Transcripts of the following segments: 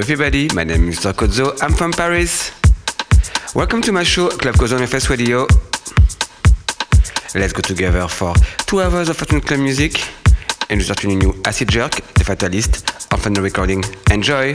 Everybody, my name is Mr. Kozo, I'm from Paris. Welcome to my show, Club Kozo on FS Radio. Let's go together for two hours of Fortune Club music. And we start a new Acid Jerk, The Fatalist, on the recording. Enjoy!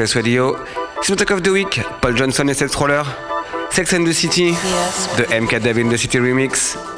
Face Radio. Of the Week, Paul Johnson et Seth Roller. Sex and the City, the MK David the City remix.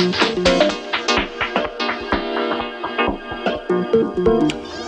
Thank you.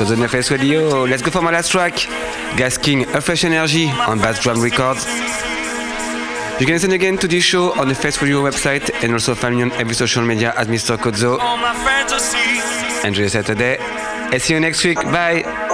Kozo the Face Radio. Let's go for my last track. Gas King, A Fresh Energy on Bass Drum Records. You can listen again to this show on the Face Radio website and also find me on every social media as Mr. Kozo. Enjoy your Saturday and see you next week. Bye.